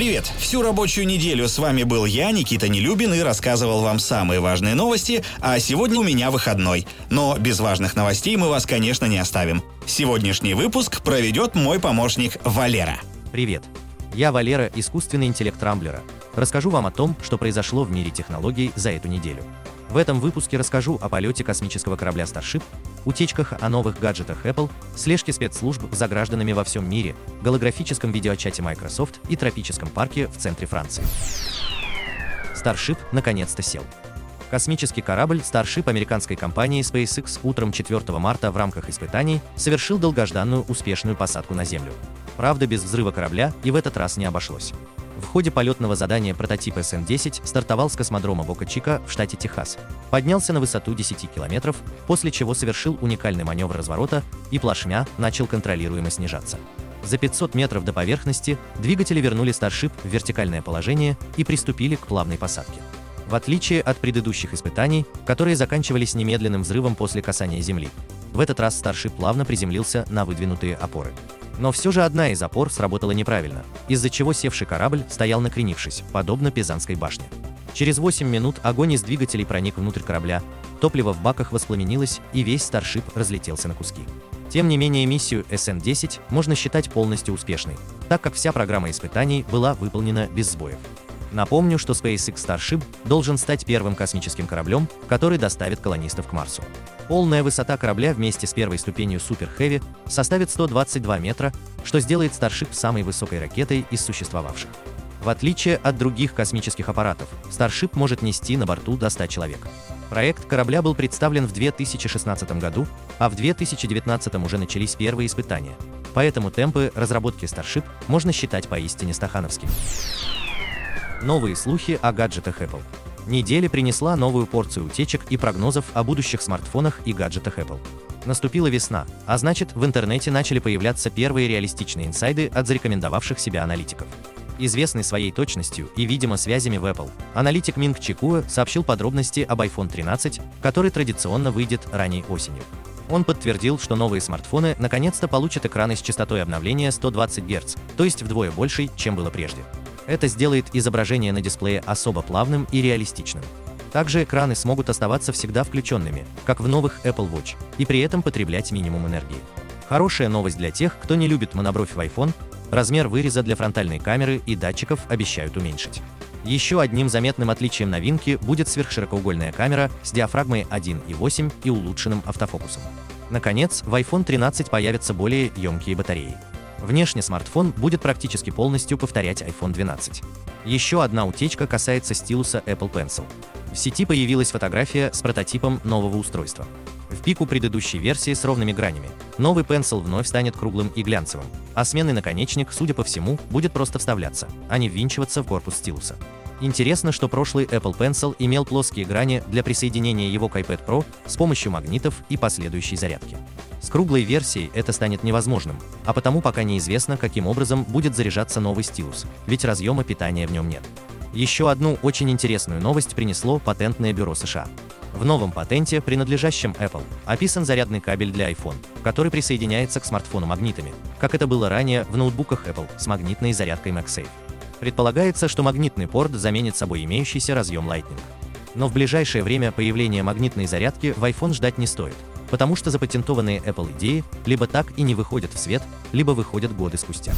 Привет! Всю рабочую неделю с вами был я, Никита Нелюбин, и рассказывал вам самые важные новости, а сегодня у меня выходной. Но без важных новостей мы вас, конечно, не оставим. Сегодняшний выпуск проведет мой помощник Валера. Привет! Я Валера, искусственный интеллект Рамблера. Расскажу вам о том, что произошло в мире технологий за эту неделю. В этом выпуске расскажу о полете космического корабля Starship, утечках о новых гаджетах Apple, слежке спецслужб за гражданами во всем мире, голографическом видеочате Microsoft и тропическом парке в центре Франции. Starship наконец-то сел. Космический корабль Starship американской компании SpaceX утром 4 марта в рамках испытаний совершил долгожданную успешную посадку на Землю. Правда, без взрыва корабля и в этот раз не обошлось. В ходе полетного задания прототип СН-10 стартовал с космодрома Бока-Чика в штате Техас, поднялся на высоту 10 километров, после чего совершил уникальный маневр разворота и плашмя начал контролируемо снижаться. За 500 метров до поверхности двигатели вернули Starship в вертикальное положение и приступили к плавной посадке. В отличие от предыдущих испытаний, которые заканчивались немедленным взрывом после касания Земли, в этот раз Starship плавно приземлился на выдвинутые опоры. Но все же одна из опор сработала неправильно, из-за чего севший корабль стоял накренившись, подобно Пизанской башне. Через 8 минут огонь из двигателей проник внутрь корабля, топливо в баках воспламенилось и весь Старшип разлетелся на куски. Тем не менее, миссию SN-10 можно считать полностью успешной, так как вся программа испытаний была выполнена без сбоев. Напомню, что SpaceX Starship должен стать первым космическим кораблем, который доставит колонистов к Марсу. Полная высота корабля вместе с первой ступенью Super Heavy составит 122 метра, что сделает Starship самой высокой ракетой из существовавших. В отличие от других космических аппаратов, Starship может нести на борту до 100 человек. Проект корабля был представлен в 2016 году, а в 2019 уже начались первые испытания. Поэтому темпы разработки Starship можно считать поистине стахановскими. Новые слухи о гаджетах Apple. Неделя принесла новую порцию утечек и прогнозов о будущих смартфонах и гаджетах Apple. Наступила весна, а значит, в интернете начали появляться первые реалистичные инсайды от зарекомендовавших себя аналитиков. Известный своей точностью и, видимо, связями в Apple, аналитик Минг Чикуа сообщил подробности об iPhone 13, который традиционно выйдет ранней осенью. Он подтвердил, что новые смартфоны наконец-то получат экраны с частотой обновления 120 Гц, то есть вдвое большей, чем было прежде. Это сделает изображение на дисплее особо плавным и реалистичным. Также экраны смогут оставаться всегда включенными, как в новых Apple Watch, и при этом потреблять минимум энергии. Хорошая новость для тех, кто не любит монобровь в iPhone, размер выреза для фронтальной камеры и датчиков обещают уменьшить. Еще одним заметным отличием новинки будет сверхширокоугольная камера с диафрагмой 1.8 и улучшенным автофокусом. Наконец, в iPhone 13 появятся более емкие батареи. Внешне смартфон будет практически полностью повторять iPhone 12. Еще одна утечка касается стилуса Apple Pencil. В сети появилась фотография с прототипом нового устройства. В пику предыдущей версии с ровными гранями. Новый Pencil вновь станет круглым и глянцевым, а сменный наконечник, судя по всему, будет просто вставляться, а не ввинчиваться в корпус стилуса. Интересно, что прошлый Apple Pencil имел плоские грани для присоединения его к iPad Pro с помощью магнитов и последующей зарядки. С круглой версией это станет невозможным, а потому пока неизвестно, каким образом будет заряжаться новый стилус, ведь разъема питания в нем нет. Еще одну очень интересную новость принесло патентное бюро США. В новом патенте, принадлежащем Apple, описан зарядный кабель для iPhone, который присоединяется к смартфону магнитами, как это было ранее в ноутбуках Apple с магнитной зарядкой MagSafe. Предполагается, что магнитный порт заменит собой имеющийся разъем Lightning. Но в ближайшее время появления магнитной зарядки в iPhone ждать не стоит, потому что запатентованные Apple идеи либо так и не выходят в свет, либо выходят годы спустя.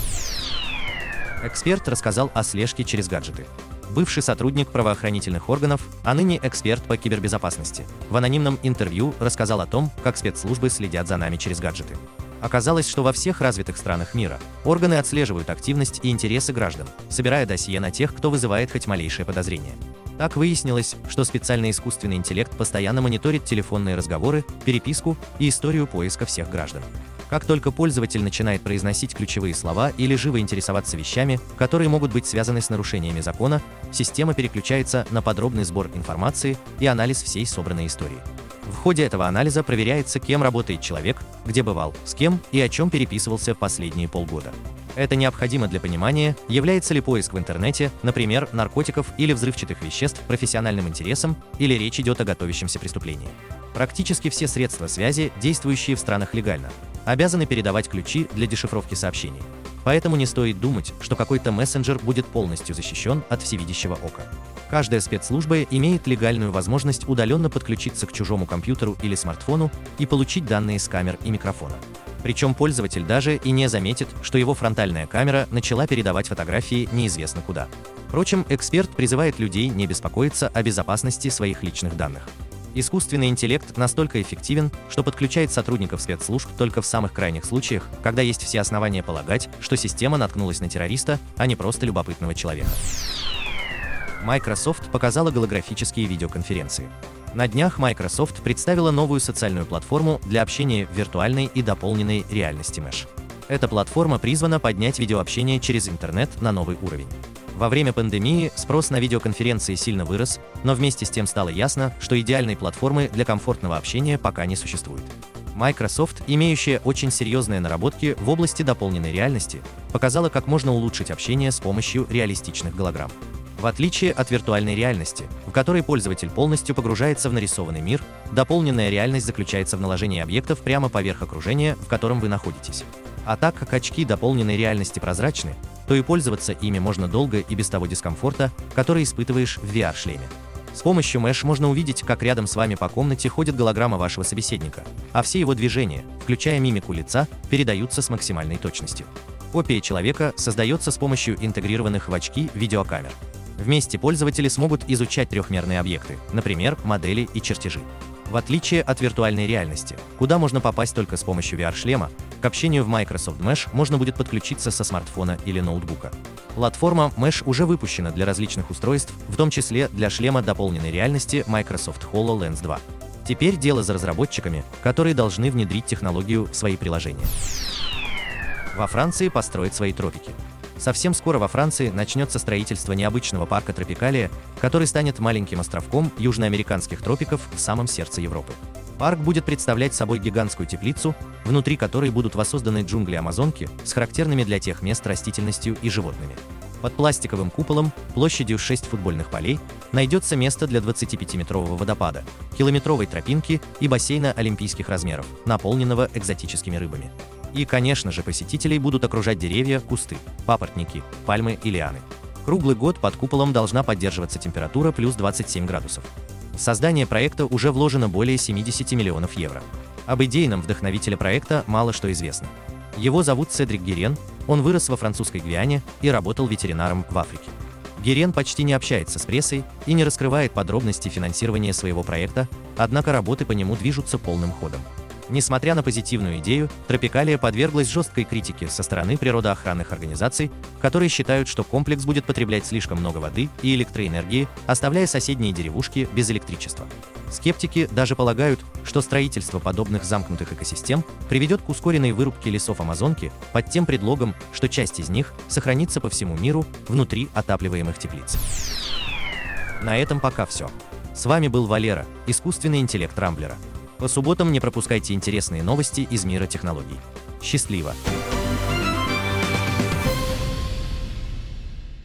Эксперт рассказал о слежке через гаджеты. Бывший сотрудник правоохранительных органов, а ныне эксперт по кибербезопасности, в анонимном интервью рассказал о том, как спецслужбы следят за нами через гаджеты. Оказалось, что во всех развитых странах мира органы отслеживают активность и интересы граждан, собирая досье на тех, кто вызывает хоть малейшее подозрение. Так выяснилось, что специальный искусственный интеллект постоянно мониторит телефонные разговоры, переписку и историю поиска всех граждан. Как только пользователь начинает произносить ключевые слова или живо интересоваться вещами, которые могут быть связаны с нарушениями закона, система переключается на подробный сбор информации и анализ всей собранной истории. В ходе этого анализа проверяется, кем работает человек, где бывал, с кем и о чем переписывался последние полгода. Это необходимо для понимания, является ли поиск в интернете, например, наркотиков или взрывчатых веществ профессиональным интересом или речь идет о готовящемся преступлении. Практически все средства связи, действующие в странах легально, обязаны передавать ключи для дешифровки сообщений. Поэтому не стоит думать, что какой-то мессенджер будет полностью защищен от всевидящего ока. Каждая спецслужба имеет легальную возможность удаленно подключиться к чужому компьютеру или смартфону и получить данные с камер и микрофона. Причем пользователь даже и не заметит, что его фронтальная камера начала передавать фотографии неизвестно куда. Впрочем, эксперт призывает людей не беспокоиться о безопасности своих личных данных. Искусственный интеллект настолько эффективен, что подключает сотрудников спецслужб только в самых крайних случаях, когда есть все основания полагать, что система наткнулась на террориста, а не просто любопытного человека. Microsoft показала голографические видеоконференции. На днях Microsoft представила новую социальную платформу для общения в виртуальной и дополненной реальности Mesh. Эта платформа призвана поднять видеообщение через интернет на новый уровень. Во время пандемии спрос на видеоконференции сильно вырос, но вместе с тем стало ясно, что идеальной платформы для комфортного общения пока не существует. Microsoft, имеющая очень серьезные наработки в области дополненной реальности, показала, как можно улучшить общение с помощью реалистичных голограмм. В отличие от виртуальной реальности, в которой пользователь полностью погружается в нарисованный мир, дополненная реальность заключается в наложении объектов прямо поверх окружения, в котором вы находитесь. А так как очки дополненной реальности прозрачны, то и пользоваться ими можно долго и без того дискомфорта, который испытываешь в VR-шлеме. С помощью Mesh можно увидеть, как рядом с вами по комнате ходит голограмма вашего собеседника, а все его движения, включая мимику лица, передаются с максимальной точностью. Копия человека создается с помощью интегрированных в очки видеокамер. Вместе пользователи смогут изучать трехмерные объекты, например, модели и чертежи. В отличие от виртуальной реальности, куда можно попасть только с помощью VR-шлема, к общению в Microsoft Mesh можно будет подключиться со смартфона или ноутбука. Платформа Mesh уже выпущена для различных устройств, в том числе для шлема дополненной реальности Microsoft HoloLens 2. Теперь дело за разработчиками, которые должны внедрить технологию в свои приложения. Во Франции построят свои тропики. Совсем скоро во Франции начнется строительство необычного парка Тропикалия, который станет маленьким островком южноамериканских тропиков в самом сердце Европы. Парк будет представлять собой гигантскую теплицу, внутри которой будут воссозданы джунгли Амазонки с характерными для тех мест растительностью и животными. Под пластиковым куполом, площадью 6 футбольных полей, найдется место для 25-метрового водопада, километровой тропинки и бассейна олимпийских размеров, наполненного экзотическими рыбами. И, конечно же, посетителей будут окружать деревья, кусты, папоротники, пальмы и лианы. Круглый год под куполом должна поддерживаться температура плюс 27 градусов. В создание проекта уже вложено более 70 миллионов евро. Об идейном вдохновителе проекта мало что известно. Его зовут Седрик Герен, он вырос во французской Гвиане и работал ветеринаром в Африке. Герен почти не общается с прессой и не раскрывает подробности финансирования своего проекта, однако работы по нему движутся полным ходом. Несмотря на позитивную идею, Тропикалия подверглась жесткой критике со стороны природоохранных организаций, которые считают, что комплекс будет потреблять слишком много воды и электроэнергии, оставляя соседние деревушки без электричества. Скептики даже полагают, что строительство подобных замкнутых экосистем приведет к ускоренной вырубке лесов Амазонки под тем предлогом, что часть из них сохранится по всему миру внутри отапливаемых теплиц. На этом пока все. С вами был Валера, искусственный интеллект Рамблера. По субботам не пропускайте интересные новости из мира технологий. Счастливо!